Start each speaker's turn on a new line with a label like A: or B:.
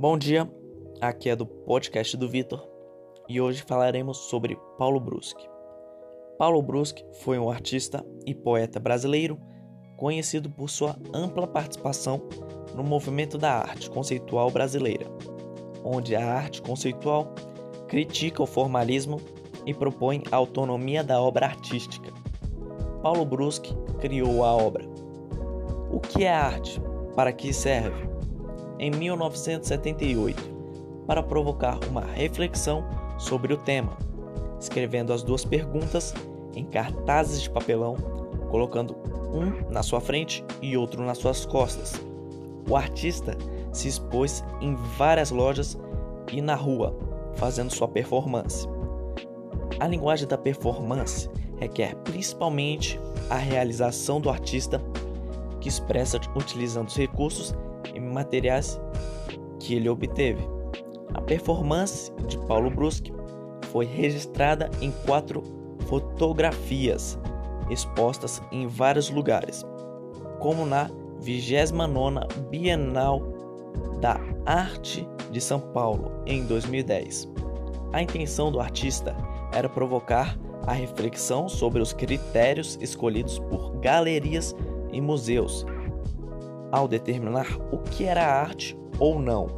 A: Bom dia, aqui é do podcast do Vitor e hoje falaremos sobre Paulo Brusque. Paulo Brusque foi um artista e poeta brasileiro conhecido por sua ampla participação no movimento da arte conceitual brasileira, onde a arte conceitual critica o formalismo e propõe a autonomia da obra artística. Paulo Brusque criou a obra. O que é arte? Para que serve? Em 1978, para provocar uma reflexão sobre o tema, escrevendo as duas perguntas em cartazes de papelão, colocando um na sua frente e outro nas suas costas. O artista se expôs em várias lojas e na rua, fazendo sua performance. A linguagem da performance requer principalmente a realização do artista que expressa utilizando os recursos e materiais que ele obteve. A performance de Paulo Brusque foi registrada em quatro fotografias expostas em vários lugares, como na 29 Bienal da Arte de São Paulo em 2010. A intenção do artista era provocar a reflexão sobre os critérios escolhidos por galerias e museus ao determinar o que era arte ou não.